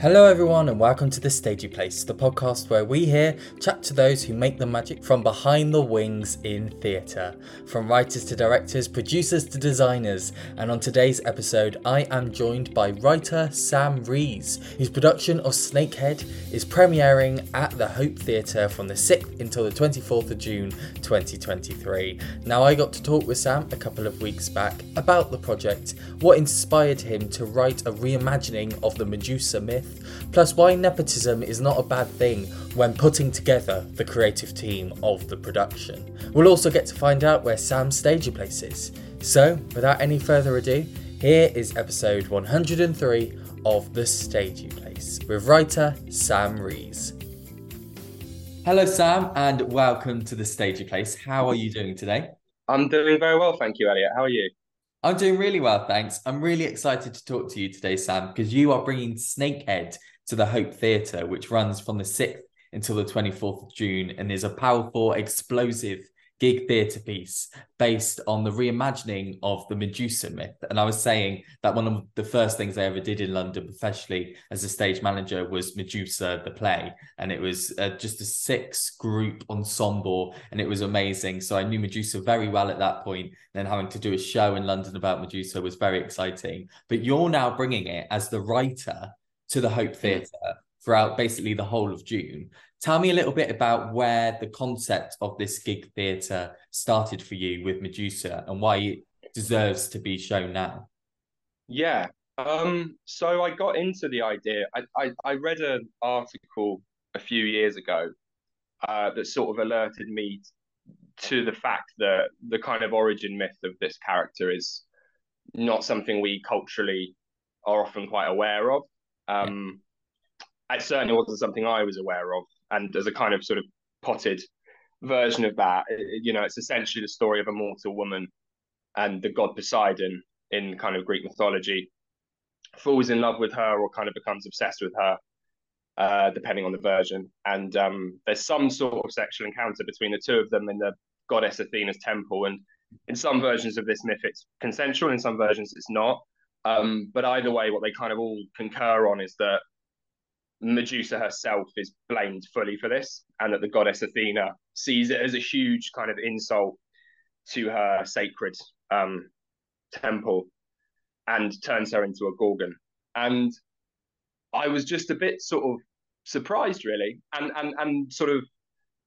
Hello, everyone, and welcome to The Stagey Place, the podcast where we here chat to those who make the magic from behind the wings in theatre. From writers to directors, producers to designers. And on today's episode, I am joined by writer Sam Rees, whose production of Snakehead is premiering at the Hope Theatre from the 6th until the 24th of June 2023. Now, I got to talk with Sam a couple of weeks back about the project, what inspired him to write a reimagining of the Medusa myth plus why nepotism is not a bad thing when putting together the creative team of the production. We'll also get to find out where Sam's stagey place is. So, without any further ado, here is episode 103 of The Stagey Place with writer Sam Rees. Hello, Sam, and welcome to The Stagey Place. How are you doing today? I'm doing very well, thank you, Eliott. How are you? I'm doing really well, thanks. I'm really excited to talk to you today, Sam, because you are bringing Snakehead to the Hope Theatre, which runs from the 6th until the 24th of June and is a powerful, explosive gig theatre piece based on the reimagining of the Medusa myth. And I was saying that one of the first things I ever did in London professionally as a stage manager was Medusa the play. And it was uh, just a six group ensemble and it was amazing. So I knew Medusa very well at that point. Then having to do a show in London about Medusa was very exciting. But you're now bringing it as the writer to the Hope Theatre throughout basically the whole of June. Tell me a little bit about where the concept of this gig theatre started for you with Medusa and why it deserves to be shown now. Yeah. Um, so I got into the idea. I, I, I read an article a few years ago uh, that sort of alerted me to the fact that the kind of origin myth of this character is not something we culturally are often quite aware of. Um, yeah. It certainly wasn't something I was aware of and as a kind of sort of potted version of that, you know, it's essentially the story of a mortal woman and the god Poseidon in kind of Greek mythology falls in love with her or kind of becomes obsessed with her, uh, depending on the version. And um, there's some sort of sexual encounter between the two of them in the goddess Athena's temple. And in some versions of this myth, it's consensual. In some versions, it's not. Um, but either way, what they kind of all concur on is that Medusa herself is blamed fully for this, and that the goddess Athena sees it as a huge kind of insult to her sacred um, temple and turns her into a gorgon. And I was just a bit sort of surprised, really, and and and sort of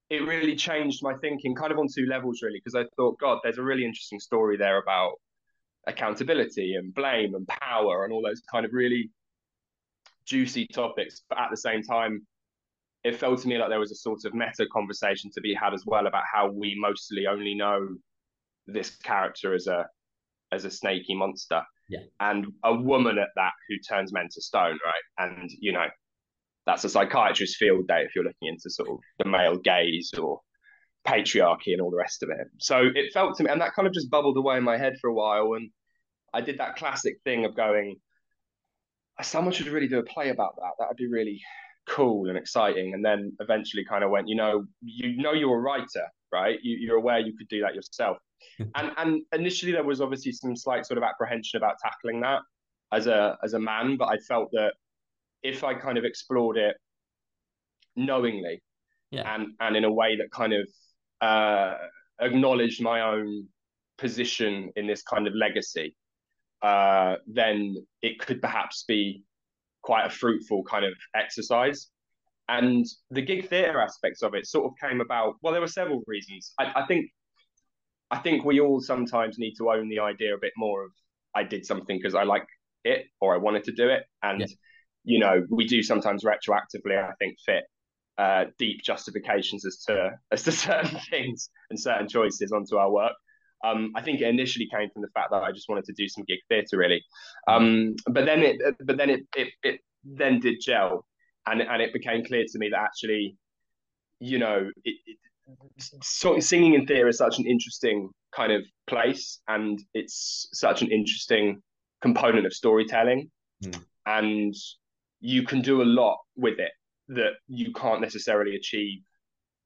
it really changed my thinking, kind of on two levels, really, because I thought, God, there's a really interesting story there about accountability and blame and power and all those kind of really juicy topics, but at the same time, it felt to me like there was a sort of meta conversation to be had as well about how we mostly only know this character as a as a snaky monster. Yeah. And a woman at that who turns men to stone, right? And you know, that's a psychiatrist's field day if you're looking into sort of the male gaze or patriarchy and all the rest of it. So it felt to me, and that kind of just bubbled away in my head for a while. And I did that classic thing of going, someone should really do a play about that. That would be really cool and exciting. And then eventually kind of went, you know, you know you're a writer, right? You, you're aware you could do that yourself. and and initially there was obviously some slight sort of apprehension about tackling that as a as a man, but I felt that if I kind of explored it knowingly yeah. and and in a way that kind of uh, acknowledged my own position in this kind of legacy uh, then it could perhaps be quite a fruitful kind of exercise. And the gig theatre aspects of it sort of came about. Well, there were several reasons. I, I think, I think we all sometimes need to own the idea a bit more of I did something because I like it or I wanted to do it, and yeah. you know we do sometimes retroactively. I think fit uh, deep justifications as to as to certain things and certain choices onto our work. Um, I think it initially came from the fact that I just wanted to do some gig theatre, really. Um, but then it, but then it, it, it then did gel, and and it became clear to me that actually, you know, it, it, so singing in theatre is such an interesting kind of place, and it's such an interesting component of storytelling, mm. and you can do a lot with it that you can't necessarily achieve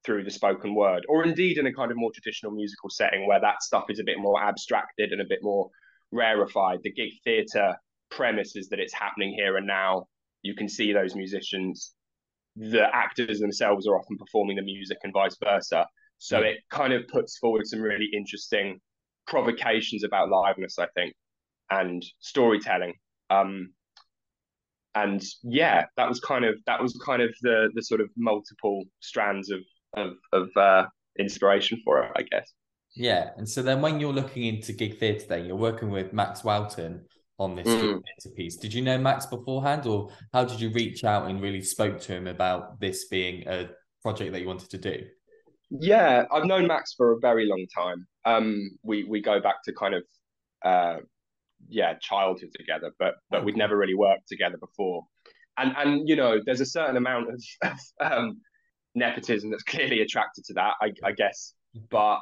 through the spoken word, or indeed in a kind of more traditional musical setting where that stuff is a bit more abstracted and a bit more rarefied. The gig theatre premise is that it's happening here and now. you can see those musicians the actors themselves are often performing the music and vice versa so it kind of puts forward some really interesting provocations about liveness i think and storytelling um and yeah that was kind of that was kind of the the sort of multiple strands of of, of uh inspiration for it i guess yeah and so then when you're looking into gig theatre then you're working with max walton on this mm. piece. Did you know Max beforehand, or how did you reach out and really spoke to him about this being a project that you wanted to do? Yeah, I've known Max for a very long time. Um, we we go back to kind of uh, yeah childhood together, but but we'd never really worked together before. And and you know, there's a certain amount of, of um, nepotism that's clearly attracted to that, I, I guess. But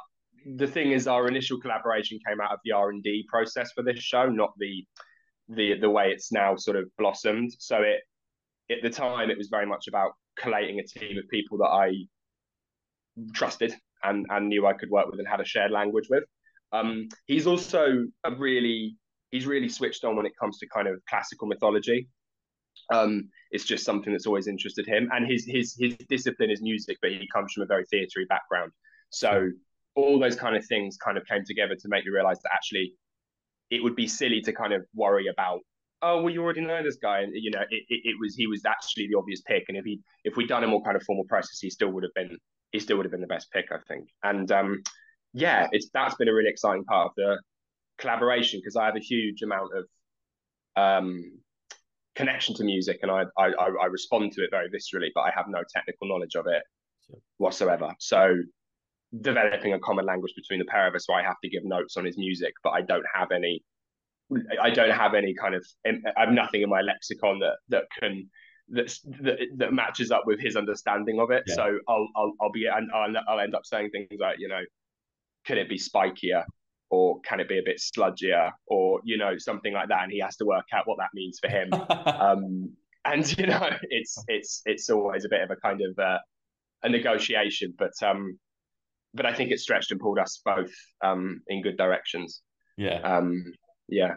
the thing is, our initial collaboration came out of the R and D process for this show, not the the the way it's now sort of blossomed. So it at the time it was very much about collating a team of people that I trusted and and knew I could work with and had a shared language with. Um, he's also a really he's really switched on when it comes to kind of classical mythology. Um, it's just something that's always interested him, and his his his discipline is music, but he comes from a very theatery background. So all those kind of things kind of came together to make me realize that actually it would be silly to kind of worry about oh well you already know this guy. And you know it, it, it, was he was actually the obvious pick. And if he if we'd done a more kind of formal process he still would have been he still would have been the best pick i think. And um yeah it's that's been a really exciting part of the collaboration because i have a huge amount of um connection to music and I, I i respond to it very viscerally but i have no technical knowledge of it whatsoever so developing a common language between the pair of us. So I have to give notes on his music, but I don't have any. I don't have any kind of. I have nothing in my lexicon that that can that that, that matches up with his understanding of it. Yeah. So I'll I'll I'll be and I'll, I'll end up saying things like you know, could it be spikier? Or can it be a bit sludgier, or you know something like that? And he has to work out what that means for him. um, and you know, it's it's it's always a bit of a kind of uh, a negotiation. But um, but I think it stretched and pulled us both um, in good directions. Yeah. Um, yeah.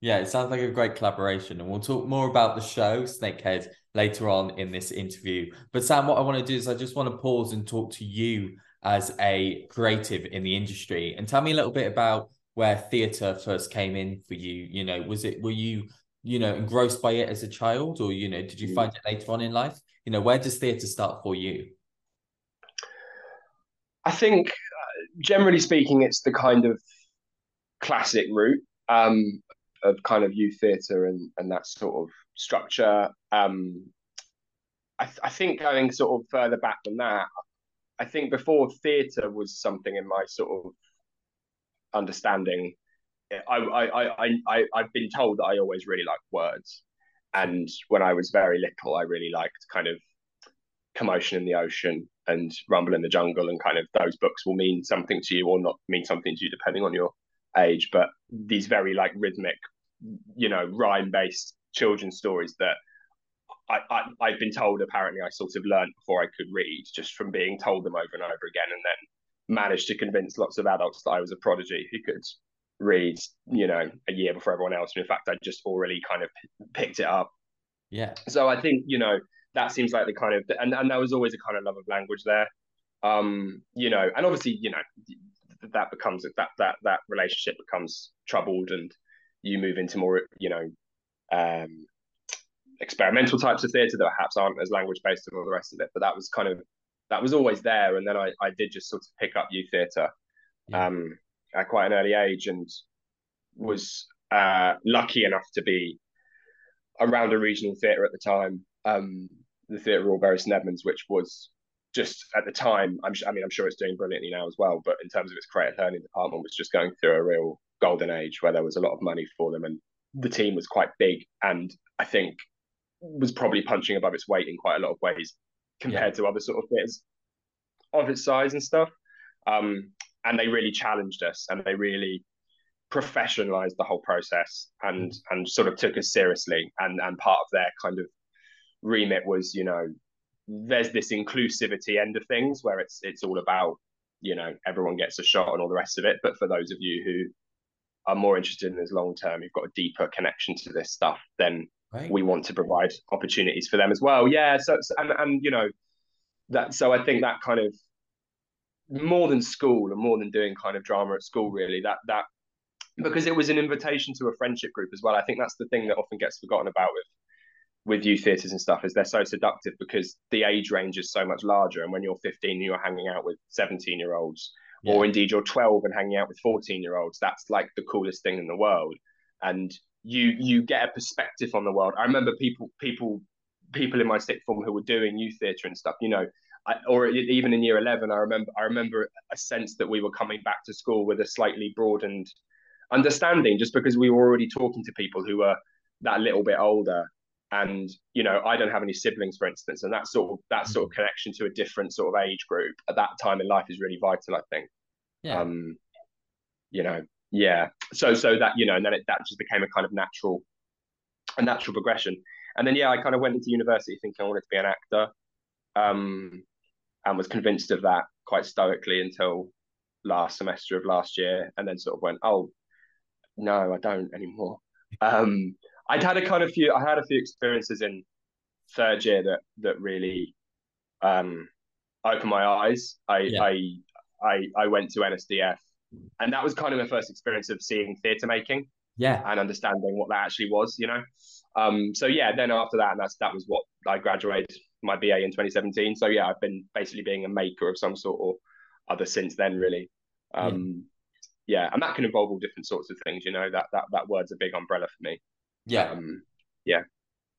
Yeah, it sounds like a great collaboration, and we'll talk more about the show Snakehead later on in this interview. But Sam, what I want to do is I just want to pause and talk to you as a creative in the industry, and tell me a little bit about where theatre first came in for you. You know, was it were you you know engrossed by it as a child, or you know did you mm. find it later on in life? You know, where does theatre start for you? I think, uh, generally speaking, it's the kind of classic route um, of kind of youth theatre and, and that sort of structure. Um, I, th- I think going sort of further back than that, I think before theatre was something in my sort of understanding. I, I, I, I, I've been told that I always really liked words. And when I was very little, I really liked kind of commotion in the ocean and rumble in the jungle and kind of those books will mean something to you or not mean something to you depending on your age but these very like rhythmic you know rhyme based children's stories that I, I have been told apparently I sort of learned before I could read just from being told them over and over again and then managed to convince lots of adults that I was a prodigy who could read you know a year before everyone else. And in fact I just already kind of picked it up. Yeah. So I think you know that seems like the kind of and, and there was always a kind of love of language there. Um you know and obviously you know that becomes that that that relationship becomes troubled and you move into more you know um experimental types of theatre that perhaps aren't as language based and all the rest of it but that was kind of that was always there and then i i did just sort of pick up youth theatre yeah. um at quite an early age and was uh lucky enough to be around a regional theatre at the time um the Theatre Royal Bury St Edmunds, which was just at the time, I'm, I mean, I'm sure it's doing brilliantly now as well, but in terms of its creative learning department, was just going through a real golden age where there was a lot of money for them, and the team was quite big, and I think was probably punching above its weight in quite a lot of ways compared yeah. to other sort of theatres of its size and stuff. Um, and they really challenged us, and they really professionalized the whole process, and mm. and sort of took us seriously, and and part of their kind of remit was, you know, there's this inclusivity end of things where it's it's all about, you know, everyone gets a shot and all the rest of it. But for those of you who are more interested in this long term, you've got a deeper connection to this stuff, then right. we want to provide opportunities for them as well. Yeah. So, so and and you know that so I think that kind of more than school and more than doing kind of drama at school really that that because it was an invitation to a friendship group as well. I think that's the thing that often gets forgotten about with with youth theatres and stuff is they're so seductive because the age range is so much larger. And when you're 15, you're hanging out with 17 year olds, yeah. or indeed you're 12 and hanging out with 14 year olds. That's like the coolest thing in the world. And you you get a perspective on the world. I remember people people people in my sixth form who were doing youth theatre and stuff. You know, I, or even in year 11, I remember I remember a sense that we were coming back to school with a slightly broadened understanding, just because we were already talking to people who were that little bit older and you know i don't have any siblings for instance and that sort of that sort of mm-hmm. connection to a different sort of age group at that time in life is really vital i think yeah. um you know yeah so so that you know and then it, that just became a kind of natural a natural progression and then yeah i kind of went into university thinking i wanted to be an actor um and was convinced of that quite stoically until last semester of last year and then sort of went oh no i don't anymore um I'd had a kind of few. I had a few experiences in third year that that really um, opened my eyes. I yeah. I I I went to NSDF, and that was kind of my first experience of seeing theatre making. Yeah, and understanding what that actually was. You know, um, so yeah. Then after that, and that's that was what I graduated my BA in 2017. So yeah, I've been basically being a maker of some sort or other since then. Really. Um, yeah. yeah, and that can involve all different sorts of things. You know, that that that word's a big umbrella for me. Yeah. Um, yeah.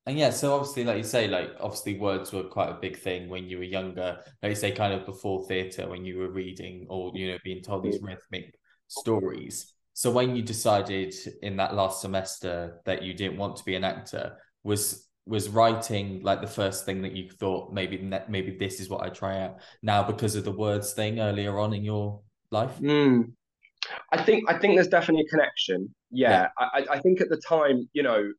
And yeah, so obviously, like you say, like obviously words were quite a big thing when you were younger. Like you say, kind of before theatre, when you were reading or you know being told these rhythmic stories. So when you decided in that last semester that you didn't want to be an actor, was was writing like the first thing that you thought maybe maybe this is what I try out now because of the words thing earlier on in your life? Mm. I think I think there's definitely a connection. Yeah, yeah. I, I think at the time, you know,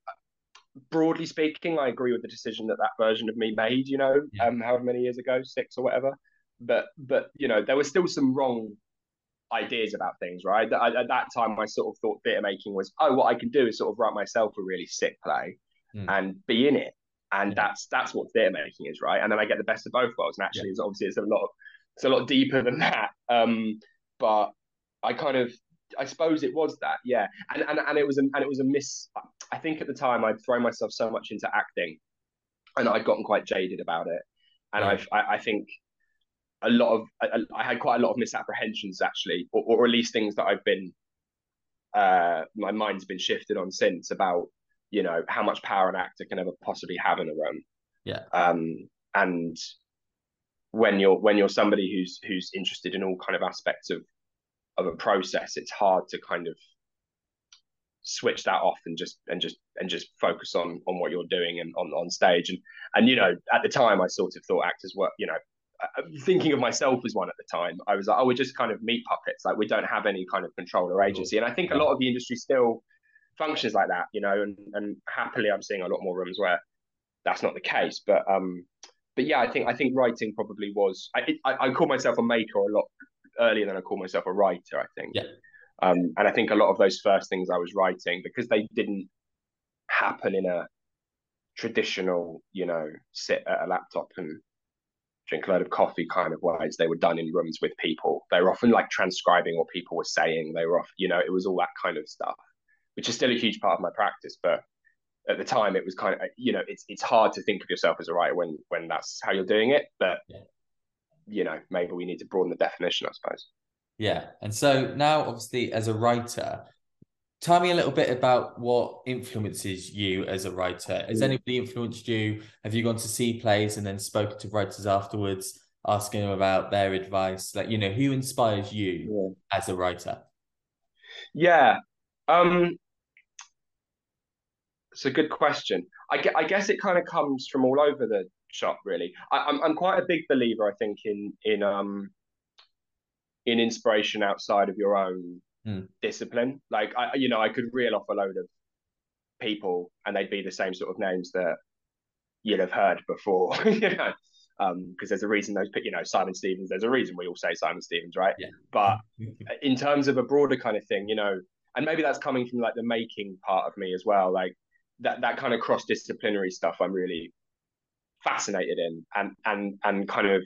broadly speaking, I agree with the decision that that version of me made. You know, yeah. um, however many years ago, six or whatever. But but you know, there were still some wrong ideas about things, right? At, at that time, I sort of thought theatre making was, oh, what I can do is sort of write myself a really sick play mm. and be in it, and yeah. that's that's what theatre making is, right? And then I get the best of both worlds. And actually, it's obviously it's a lot of, it's a lot deeper than that. Um, but I kind of I suppose it was that, yeah, and and and it was a, and it was a miss. I think at the time I'd thrown myself so much into acting, and I'd gotten quite jaded about it, and. I've I, I, think a lot of I, I, had quite a lot of misapprehensions actually, or, or at least things that I've been uh, my mind's been shifted on since about you know how much power an actor can ever possibly have in a room. Yeah. Um, and when you're when you're somebody who's who's interested in all kind of aspects of of a process, it's hard to kind of switch that off and just and just and just focus on on what you're doing and on on stage. And and you know at the time I sort of thought actors were you know uh, thinking of myself as one at the time I was like oh we're just kind of meat puppets. Like we don't have any kind of control or agency. And I think a lot of the industry still functions like that you know and and happily I'm seeing a lot more rooms where that's not the case. But um but yeah I think I think writing probably was I I, I call myself a maker a lot earlier than I call myself a writer. I think. Yeah. Um, and I think a lot of those first things I was writing because they didn't happen in a traditional, you know, sit at a laptop and drink a load of coffee kind of ways. They were done in rooms with people. They were often like transcribing what people were saying. They were off, you know, it was all that kind of stuff, which is still a huge part of my practice. But at the time, it was kind of, you know, it's it's hard to think of yourself as a writer when when that's how you're doing it. But yeah you know, maybe we need to broaden the definition, I suppose. Yeah. And so now, obviously, as a writer, tell me a little bit about what influences you as a writer. Has mm. anybody influenced you? Have you gone to see plays and then spoken to writers afterwards, asking them about their advice? Like, you know, who inspires you yeah. as a writer? Yeah. Um, it's a good question. I, I guess it kind of comes from all over the shop really. I, am I'm, I'm quite a big believer i think in in um in inspiration outside of your own mm. discipline. Like i you know i could reel off a load of people and they'd be the same sort of names that you'd have heard before you know? Um because there's a reason those you know Simon Stephens there's a reason we all say Simon Stephens right? Yeah. but in terms of a broader kind of thing you know and maybe that's coming from like the making part of me as well like that that kind of cross disciplinary stuff I'm really fascinated in, and and and kind of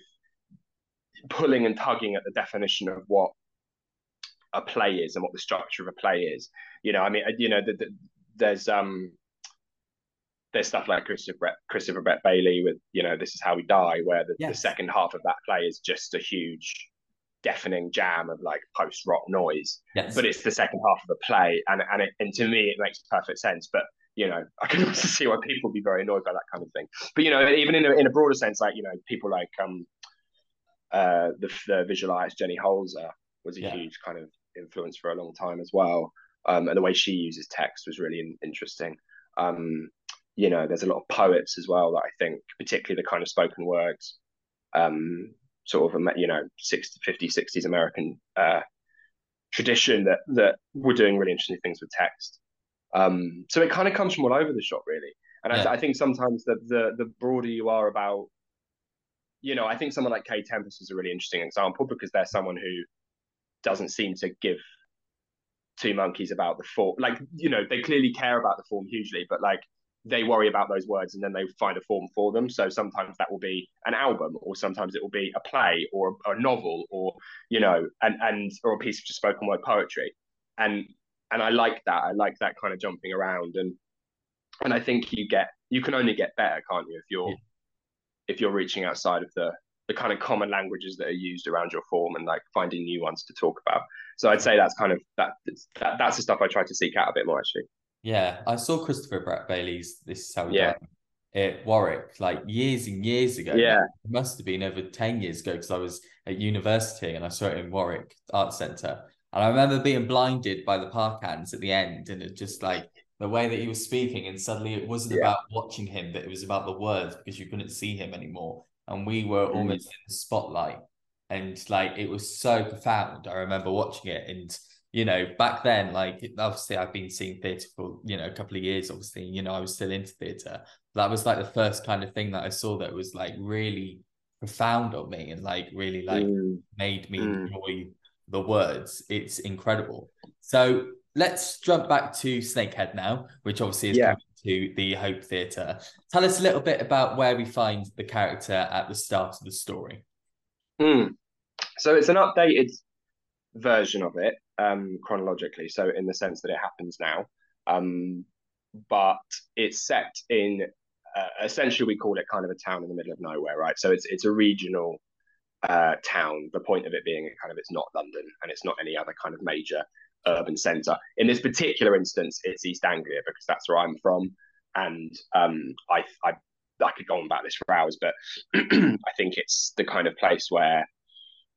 pulling and tugging at the definition of what a play is and what the structure of a play is. You know, I mean, you know, the, the, there's um there's stuff like Christopher Christopher Brett Bailey with you know this is how we die, where the, yes. the second half of that play is just a huge deafening jam of like post rock noise. Yes. But it's the second half of the play, and and it, and to me it makes perfect sense. But you know, I can also see why people would be very annoyed by that kind of thing. But you know, even in a, in a broader sense, like you know, people like um uh the, the visual artist Jenny Holzer was a yeah. huge kind of influence for a long time as well. Um, and the way she uses text was really in, interesting. Um, you know, there's a lot of poets as well that I think, particularly the kind of spoken words, um, sort of, a you know, 60, 50, 60s American uh, tradition that that were doing really interesting things with text. Um, so it kind of comes from all over the shop, really. And yeah. I, I, think sometimes the, the the broader you are about, you know, I think someone like Kae Tempest is a really interesting example because they're someone who doesn't seem to give two monkeys about the form. Like, you know, they clearly care about the form hugely, but like they worry about those words and then they find a form for them. So sometimes that will be an album, or sometimes it will be a play or a, a novel, or you know, and and or a piece of just spoken word poetry. And and I like that. I like that kind of jumping around and and I think you get you can only get better, can't you, if you're yeah. if you're reaching outside of the the kind of common languages that are used around your form and like finding new ones to talk about. So I'd say that's kind of that, that that's the stuff I try to seek out a bit more actually. Yeah, I saw Christopher Brett Bailey's This Is How We yeah. at Warwick like years and years ago. Yeah, it must have been over ten years ago because I was at university and I saw it in Warwick Art Centre. And I remember being blinded by the park hands at the end, and it just like the way that he was speaking, and suddenly it wasn't yeah. about watching him, but it was about the words because you couldn't see him anymore and we were mm. almost in the spotlight and like it was so profound i remember watching it and you know back then like obviously i've been seeing theatre for you know a couple of years obviously you know i was still into theatre that was like the first kind of thing that i saw that was like really profound on me and like really like mm. made me mm. enjoy the words it's incredible so let's jump back to snakehead now which obviously is yeah to the Hope Theatre. Tell us a little bit about where we find the character at the start of the story. Mm. So it's an updated version of it um, chronologically, so in the sense that it happens now. Um, but it's set in uh, essentially we call it kind of a town in the middle of nowhere, right? So it's it's a regional uh, town. The point of it being kind of it's not London and it's not any other kind of major urban centre. In this particular instance, it's East Anglia because that's where I'm from, and um, I, I I could go on about this for hours, but I think it's the kind of place where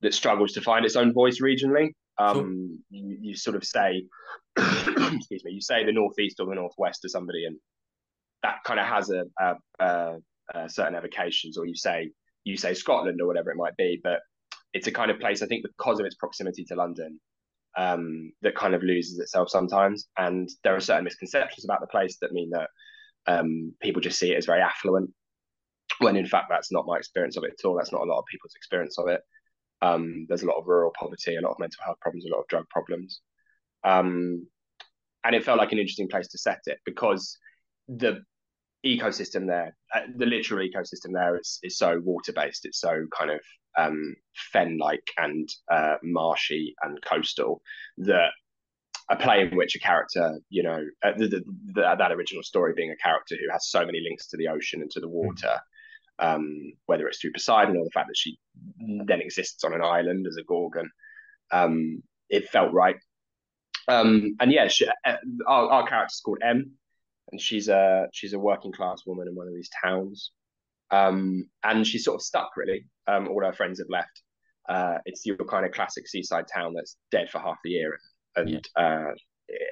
that struggles to find its own voice regionally. Um, you, you, sort of say, excuse me, you say the northeast or the northwest to somebody, and that kind of has a, a, a, a certain evocations, or you say you say Scotland or whatever it might be, but it's a kind of place I think because of its proximity to London um, that kind of loses itself sometimes. And there are certain misconceptions about the place that mean that um, people just see it as very affluent, when in fact that's not my experience of it at all. That's not a lot of people's experience of it. Um, there's a lot of rural poverty, a lot of mental health problems, a lot of drug problems. Um, and it felt like an interesting place to set it because the ecosystem there, uh, the literal ecosystem there is, is so water based. It's so kind of um, fen like and uh, marshy and coastal that a play in which a character, you know, uh, the, the, the, that original story being a character who has so many links to the ocean and to the hmm. water, um, whether it's through Poseidon or the fact that she then exists on an island as a gorgon, um, it felt right. Um, and yeah, she, uh, our, our character's called M, and she's a she's a working class woman in one of these towns, um, and she's sort of stuck really. Um, all her friends have left. Uh, it's your kind of classic seaside town that's dead for half the year and yeah. uh,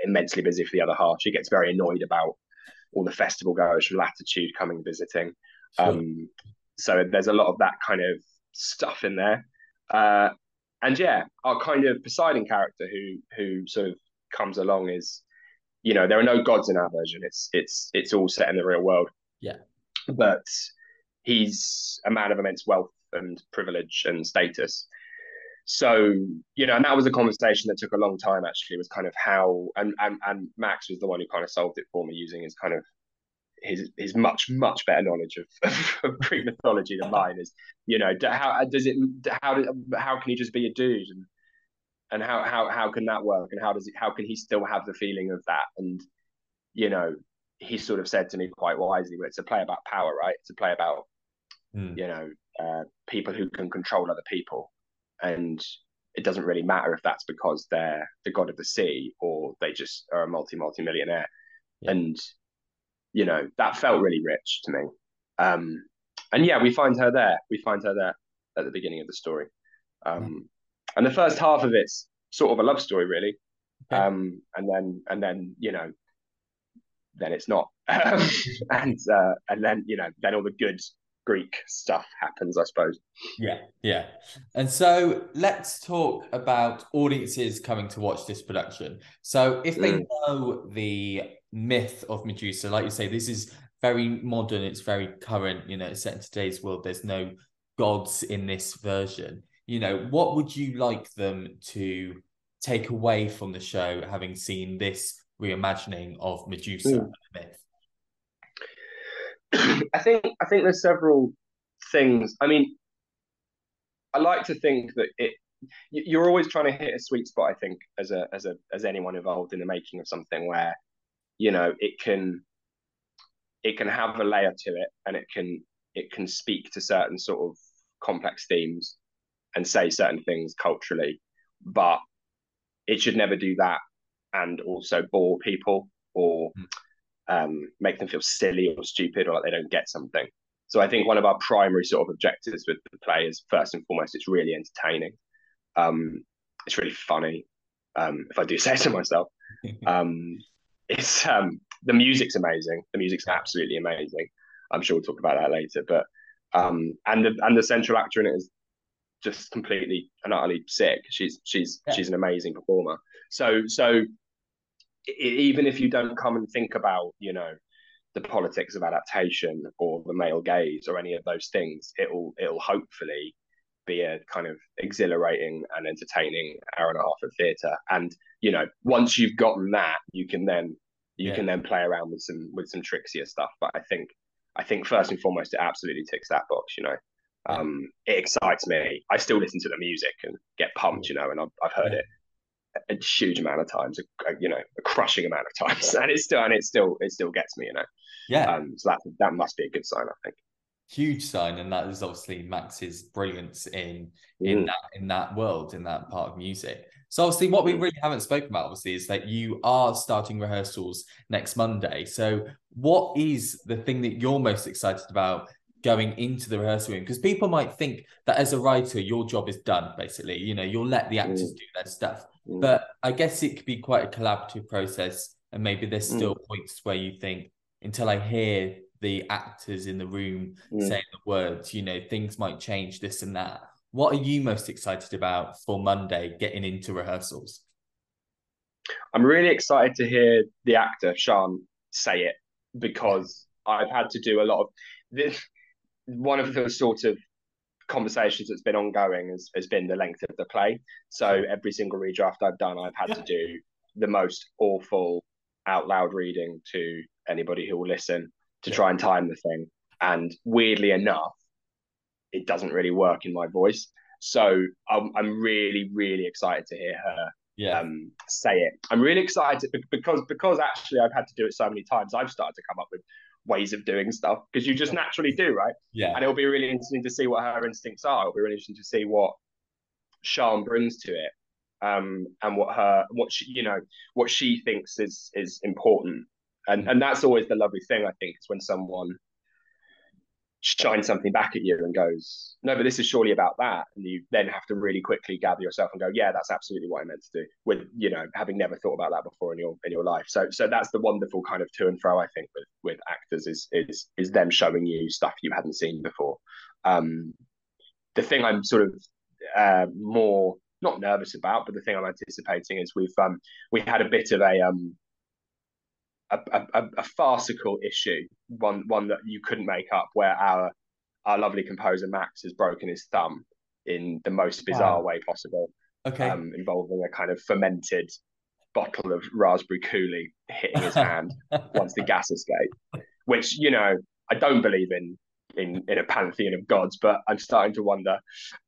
immensely busy for the other half. She gets very annoyed about all the festival goers from Latitude coming visiting. Sure. Um, so there's a lot of that kind of stuff in there. Uh, and yeah, our kind of Poseidon character who who sort of comes along is, you know, there are no gods in our version. It's it's it's all set in the real world. Yeah. But he's a man of immense wealth and privilege and status. So, you know, and that was a conversation that took a long time actually, was kind of how and and, and Max was the one who kind of solved it for me using his kind of his his much much better knowledge of, of, Greek mythology than mine is. You know, how does it? How how can he just be a dude and and how how how can that work? And how does it? How can he still have the feeling of that? And you know, he sort of said to me quite wisely, "Well, it's a play about power, right? It's a play about mm. you know uh, people who can control other people, and it doesn't really matter if that's because they're the god of the sea or they just are a multi multi millionaire." Yeah. And you know that felt really rich to me. Um, and yeah, we find her there. We find her there at the beginning of the story. Um, and the first half of it's sort of a love story, really. Okay. Um, and then and then you know, then it's not. and uh, and then you know, then all the good Greek stuff happens, I suppose. Yeah, yeah. And so let's talk about audiences coming to watch this production. So if they mm. know the myth of Medusa, like you say, this is very modern, it's very current, you know, it's set in today's world. There's no gods in this version. You know, what would you like them to take away from the show having seen this reimagining of Medusa mm. myth? I think I think there's several things. I mean, I like to think that it you're always trying to hit a sweet spot. I think as a as a as anyone involved in the making of something where you know it can it can have a layer to it and it can it can speak to certain sort of complex themes and say certain things culturally but it should never do that and also bore people or mm um, make them feel silly or stupid or like they don't get something. So I think one of our primary sort of objectives with the play is first and foremost, it's really entertaining. Um, it's really funny, um, if I do say so myself. Um, it's um, the music's amazing. The music's absolutely amazing. I'm sure we'll talk about that later. But um, and the and the central actor in it is just completely and utterly sick. She's she's yeah. she's an amazing performer. So so even if you don't come and think about, you know, the politics of adaptation or the male gaze or any of those things, it'll it'll hopefully be a kind of exhilarating and entertaining hour and a half of theatre. And you know, once you've gotten that, you can then you yeah. can then play around with some with some trickier stuff. But I think I think first and foremost, it absolutely ticks that box. You know, um, it excites me. I still listen to the music and get pumped. You know, and I've, I've heard it a huge amount of times, a, you know, a crushing amount of times, and it's still and it still it still gets me, you know. Yeah. Um, so that that must be a good sign, I think. Huge sign, and that is obviously Max's brilliance in in mm. that in that world, in that part of music. So obviously, what we mm. really haven't spoken about, obviously, is that you are starting rehearsals next Monday. So, what is the thing that you're most excited about going into the rehearsal room? Because people might think that as a writer, your job is done. Basically, you know, you'll let the actors mm. do their stuff. Mm. But I guess it could be quite a collaborative process, and maybe there's mm. still mm. points where you think until I hear the actors in the room mm. saying the words, you know, things might change this and that. What are you most excited about for Monday getting into rehearsals? I'm really excited to hear the actor Sian say it because I've had to do a lot of this. One of the sort of conversations that's been ongoing has, has been the length of the play. So every single redraft I've done, I've had yeah. to do the most awful out loud reading to anybody who will listen to yeah. try and time the thing. And weirdly enough, it doesn't really work in my voice. So I'm, I'm really, really excited to hear her yeah. um, say it. I'm really excited because because actually I've had to do it so many times. I've started to come up with ways of doing stuff because you just naturally do, right? Yeah. And it'll be really interesting to see what her instincts are. It'll be really interesting to see what Sian brings to it. Um, and what her what she you know what she thinks is is important and mm. and that's always the lovely thing i think is when someone shines something back at you and goes, no, but this is surely about that. And you then have to really quickly gather yourself and go, yeah, that's absolutely what I meant to do with, you know, having never thought about that before in your, in your life. So, so that's the wonderful kind of to and fro, I think with, with actors is, is, is them showing you stuff you hadn't seen before. Um, the thing I'm sort of uh, more, not nervous about, but the thing I'm anticipating is we've, um, we had a bit of a, um, a, a, a, farcical issue, one one that you couldn't make up, where our our lovely composer Max has broken his thumb in the most bizarre wow. way possible. Okay, um, involving a kind of fermented bottle of raspberry coulis hitting his hand once the gas escaped. which you know I don't believe in in in a pantheon of gods, but I'm starting to wonder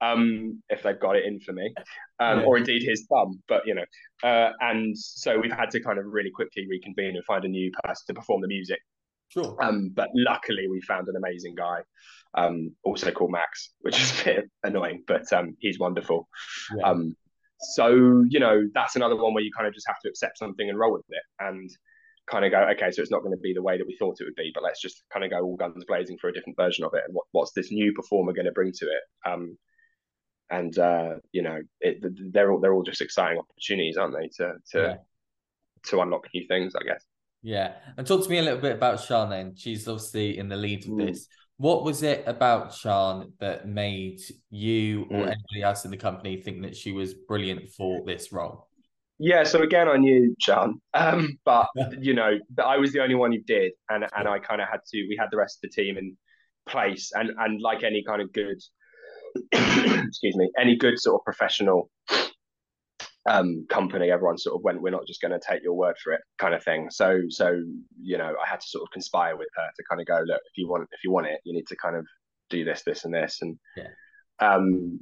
um, if they've got it in for me, um, yeah. or indeed his thumb. But you know, uh, and so we've had to kind of really quickly reconvene and find a new person to perform the music. Sure. Um, but luckily, we found an amazing guy, um, also called Max, which is a bit annoying, but um, he's wonderful. Yeah. Um, so you know, that's another one where you kind of just have to accept something and roll with it, and kind of go, okay, so it's not going to be the way that we thought it would be, but let's just kind of go all guns blazing for a different version of it. And what, what's this new performer going to bring to it? Um, and uh, you know, it, they're all they're all just exciting opportunities, aren't they? To to yeah. to unlock new things, I guess. Yeah, and talk to me a little bit about Sian. Then she's obviously in the lead of mm. this. What was it about Sian that made you or mm. anybody else in the company think that she was brilliant for this role? Yeah, so again, I knew Sian, um, but you know, I was the only one who did, and and I kind of had to. We had the rest of the team in place, and and like any kind of good, excuse me, any good sort of professional um, company, everyone sort of went, "We're not just going to take your word for it," kind of thing. So so you know, I had to sort of conspire with her to kind of go, look, if you want if you want it, you need to kind of do this, this, and this, and yeah. Um,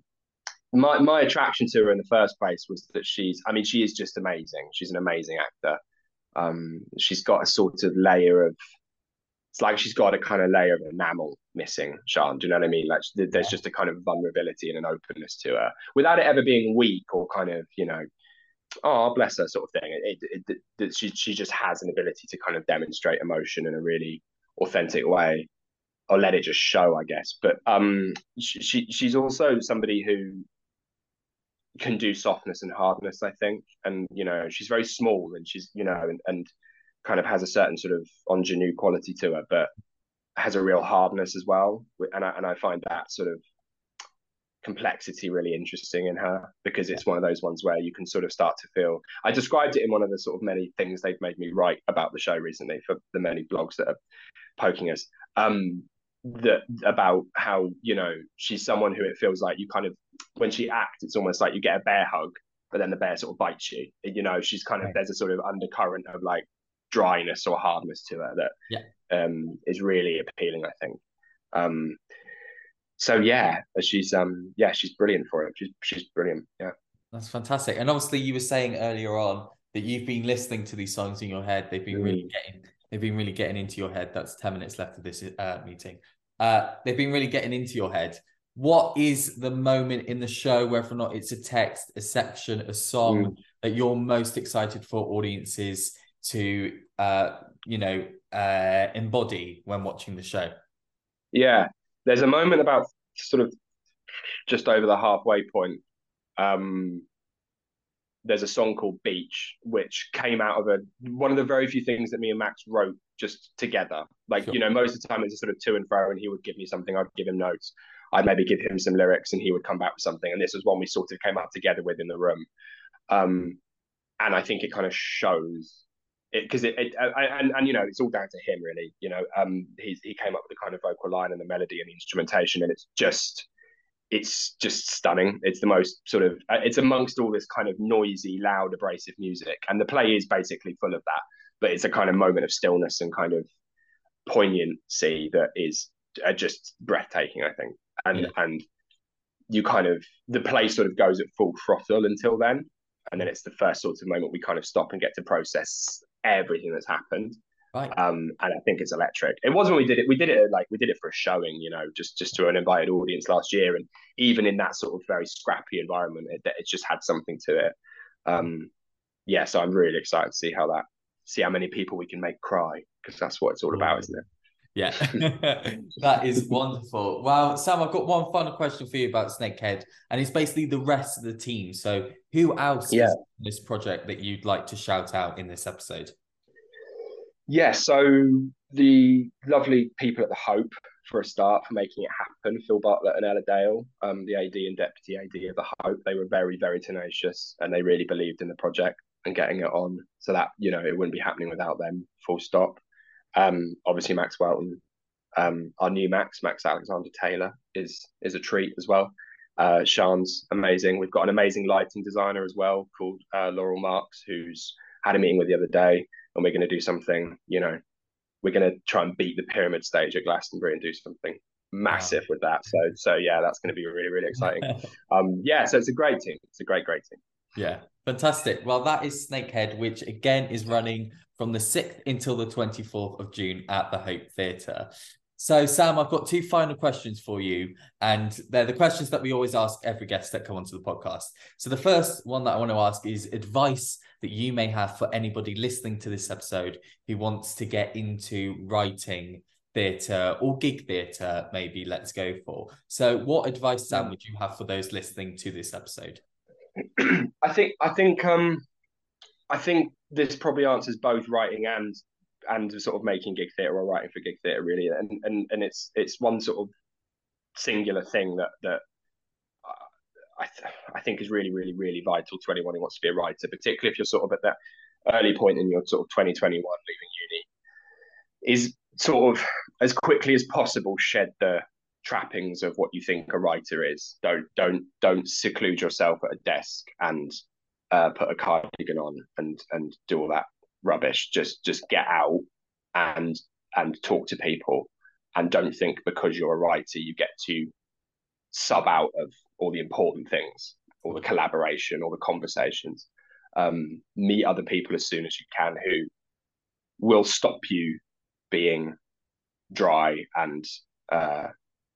my my attraction to her in the first place was that she's I mean she is just amazing. She's an amazing actor. Um, she's got a sort of layer of it's like she's got a kind of layer of enamel missing, Sian. Do you know what I mean? Like there's just a kind of vulnerability and an openness to her without it ever being weak or kind of you know, oh bless her sort of thing. It, it, it, she she just has an ability to kind of demonstrate emotion in a really authentic way, or let it just show, I guess. But um, she, she she's also somebody who can do softness and hardness, I think. And you know, she's very small and she's you know and, and kind of has a certain sort of ingenue quality to her, but has a real hardness as well. And I and I find that sort of complexity really interesting in her because it's one of those ones where you can sort of start to feel I described it in one of the sort of many things they've made me write about the show recently for the many blogs that are poking us. Um that about how you know she's someone who it feels like you kind of when she acts it's almost like you get a bear hug but then the bear sort of bites you. You know she's kind of right. there's a sort of undercurrent of like dryness or hardness to her that yeah. um is really appealing i think. Um so yeah she's um yeah she's brilliant for it. She's she's brilliant. Yeah. That's fantastic. And obviously you were saying earlier on that you've been listening to these songs in your head. They've been mm. really getting they've been really getting into your head. That's 10 minutes left of this uh, meeting. Uh, they've been really getting into your head. What is the moment in the show, whether or not it's a text, a section, a song, mm. that you're most excited for audiences to, uh, you know, uh, embody when watching the show? Yeah, there's a moment about sort of just over the halfway point um, there's a song called Beach, which came out of a one of the very few things that me and Max wrote just together. Like, sure. you know, most of the time it's a sort of to and fro, and he would give me something, I'd give him notes. I'd maybe give him some lyrics and he would come back with something. And this was one we sort of came up together with in the room. Um, and I think it kind of shows it because it, it I, and, and you know it's all down to him really you know um he, he came up with the kind of vocal line and the melody and the instrumentation and it's just it's just stunning. It's the most sort of uh, it's amongst all this kind of noisy, loud, abrasive music, and the play is basically full of that. But it's a kind of moment of stillness and kind of poignancy that is uh, just breathtaking, I think. And yeah. and you kind of the play sort of goes at full throttle until then, and then it's the first sort of moment we kind of stop and get to process everything that's happened. Right. Um, and I think it's electric. It was when we did it. We did it like we did it for a showing, you know, just just to an invited audience last year, and even in that sort of very scrappy environment, it, it just had something to it. Um, yeah, so I'm really excited to see how that, see how many people we can make cry because that's what it's all about, isn't it? Yeah, that is wonderful. Well, Sam, I've got one final question for you about Snakehead, and it's basically the rest of the team. So, who else yeah. is in this project that you'd like to shout out in this episode? Yeah, so the lovely people at the Hope for a start for making it happen. Phil Bartlett and Ella Dale, um, the AD and deputy AD of the Hope, they were very, very tenacious and they really believed in the project and getting it on. So that you know it wouldn't be happening without them. Full stop. Um, obviously Max Welton, um, our new Max, Max Alexander Taylor, is is a treat as well. Uh, Sian's amazing. We've got an amazing lighting designer as well called uh, Laurel Marks, who's had a meeting with the other day and we're going to do something, you know, we're going to try and beat the pyramid stage at Glastonbury and do something massive wow. with that. So so yeah, that's going to be really really exciting. um, yeah, so it's a great team. It's a great great team. Yeah, fantastic. Well, that is Snakehead, which again is running from the 6th until the 24th of June at the Hope Theatre. So, Sam, I've got two final questions for you, and they're the questions that we always ask every guest that come onto the podcast. So, the first one that I want to ask is advice that you may have for anybody listening to this episode who wants to get into writing theatre or gig theatre, maybe let's go for. So, what advice, Sam, would you have for those listening to this episode? I think, I think, um, I think this probably answers both writing and and sort of making gig theatre or writing for gig theatre really. And and and it's it's one sort of singular thing that that I, th- I think is really really really vital to anyone who wants to be a writer particularly if you're sort of at that early point in your sort of 2021 leaving uni is sort of as quickly as possible shed the trappings of what you think a writer is. Don't don't don't seclude yourself at a desk and uh, put a cardigan on and and do all that rubbish. Just just get out and and talk to people, and don't think because you're a writer you get to sub out of all the important things, all the collaboration, all the conversations. Um, meet other people as soon as you can who will stop you being dry and uh,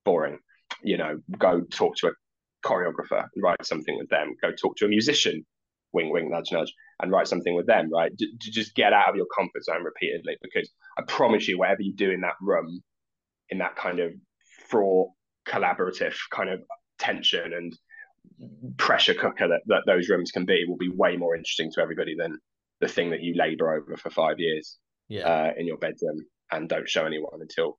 boring. You know, go talk to a choreographer write something with them. Go talk to a musician wing, wing, nudge, nudge, and write something with them, right? to just get out of your comfort zone repeatedly, because I promise you, whatever you do in that room, in that kind of fraught, collaborative kind of tension and pressure cooker that, that those rooms can be, will be way more interesting to everybody than the thing that you labor over for five years yeah. uh, in your bedroom and don't show anyone until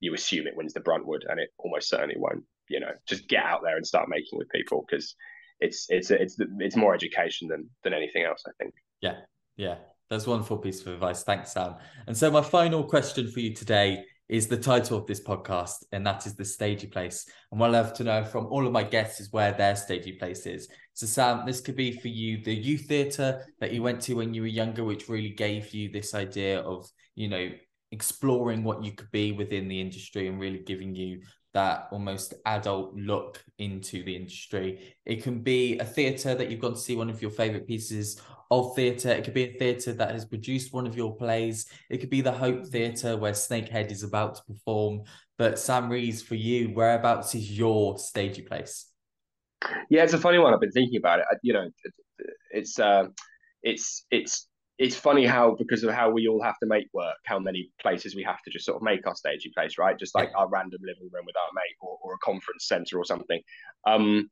you assume it wins the Bruntwood, and it almost certainly won't. You know, just get out there and start making with people because it's it's it's it's more education than than anything else. I think. Yeah, yeah, that's wonderful piece of advice. Thanks, Sam. And so my final question for you today is the title of this podcast, and that is the stagey place. And what I'd love to know from all of my guests is where their stagey place is. So, Sam, this could be for you the youth theatre that you went to when you were younger, which really gave you this idea of, you know, exploring what you could be within the industry and really giving you that almost adult look into the industry. It can be a theatre that you've gone to see one of your favourite pieces of theatre. It could be a theatre that has produced one of your plays. It could be the Hope Theatre where Snakehead is about to perform. But Sam Rees, for you, whereabouts is your stagey place? Yeah, it's a funny one. I've been thinking about it. You know, it's uh, it's it's it's funny how because of how we all have to make work, how many places we have to just sort of make our stagey place, right? Just like our random living room with our mate or, or a conference centre or something. Um,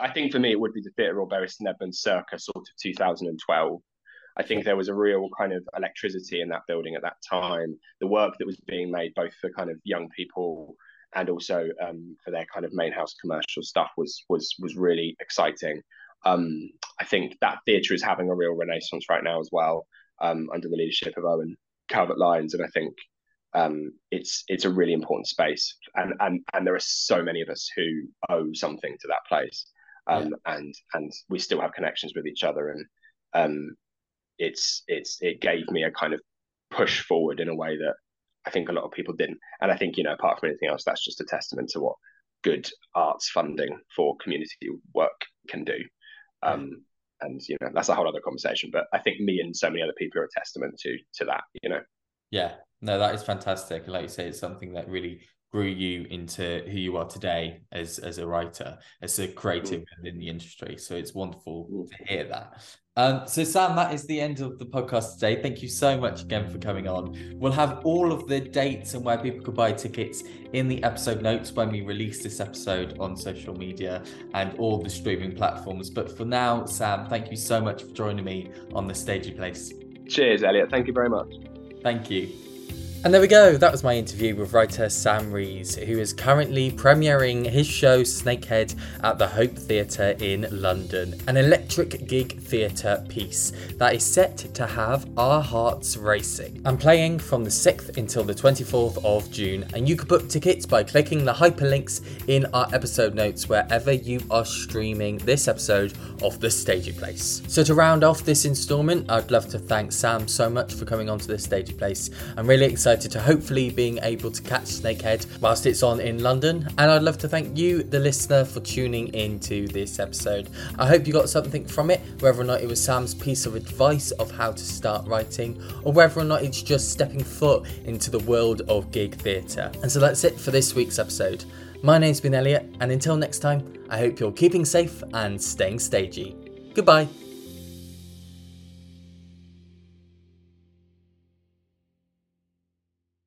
I think for me it would be the Theatre Bury St Edmunds circa sort of 2012. I think there was a real kind of electricity in that building at that time. The work that was being made both for kind of young people and also um, for their kind of main house commercial stuff was was was really exciting. Um, I think that theatre is having a real renaissance right now as well, um, under the leadership of Owen Calvert Lyons, and I think um, it's it's a really important space, and and and there are so many of us who owe something to that place, um, yeah. and and we still have connections with each other, and um, it's it's it gave me a kind of push forward in a way that I think a lot of people didn't, and I think you know apart from anything else, that's just a testament to what good arts funding for community work can do. Um, and you know that's a whole other conversation. But I think me and so many other people are a testament to to that. You know. Yeah, no, that is fantastic. Like you say, it's something that really grew you into who you are today as as a writer, as a creative mm. within the industry. So it's wonderful mm. to hear that. Um, so Sam, that is the end of the podcast today. Thank you so much again for coming on. We'll have all of the dates and where people could buy tickets in the episode notes when we release this episode on social media and all the streaming platforms. But for now, Sam, thank you so much for joining me on the Stagey Place. Cheers, Eliott. Thank you very much. Thank you. And there we go, that was my interview with writer Sam Rees, who is currently premiering his show Snakehead at the Hope Theatre in London, an electric gig theatre piece that is set to have our hearts racing. I'm playing from the 6th until the 24th of June, and you can book tickets by clicking the hyperlinks in our episode notes wherever you are streaming this episode of The Stagey Place. So, to round off this instalment, I'd love to thank Sam so much for coming onto this Stagey Place. I'm really excited excited to hopefully being able to catch Snakehead whilst it's on in London. And I'd love to thank you, the listener, for tuning into this episode. I hope you got something from it, whether or not it was Sam's piece of advice of how to start writing, or whether or not it's just stepping foot into the world of gig theatre. And so that's it for this week's episode. My name's been Eliott, and until next time, I hope you're keeping safe and staying stagey. Goodbye.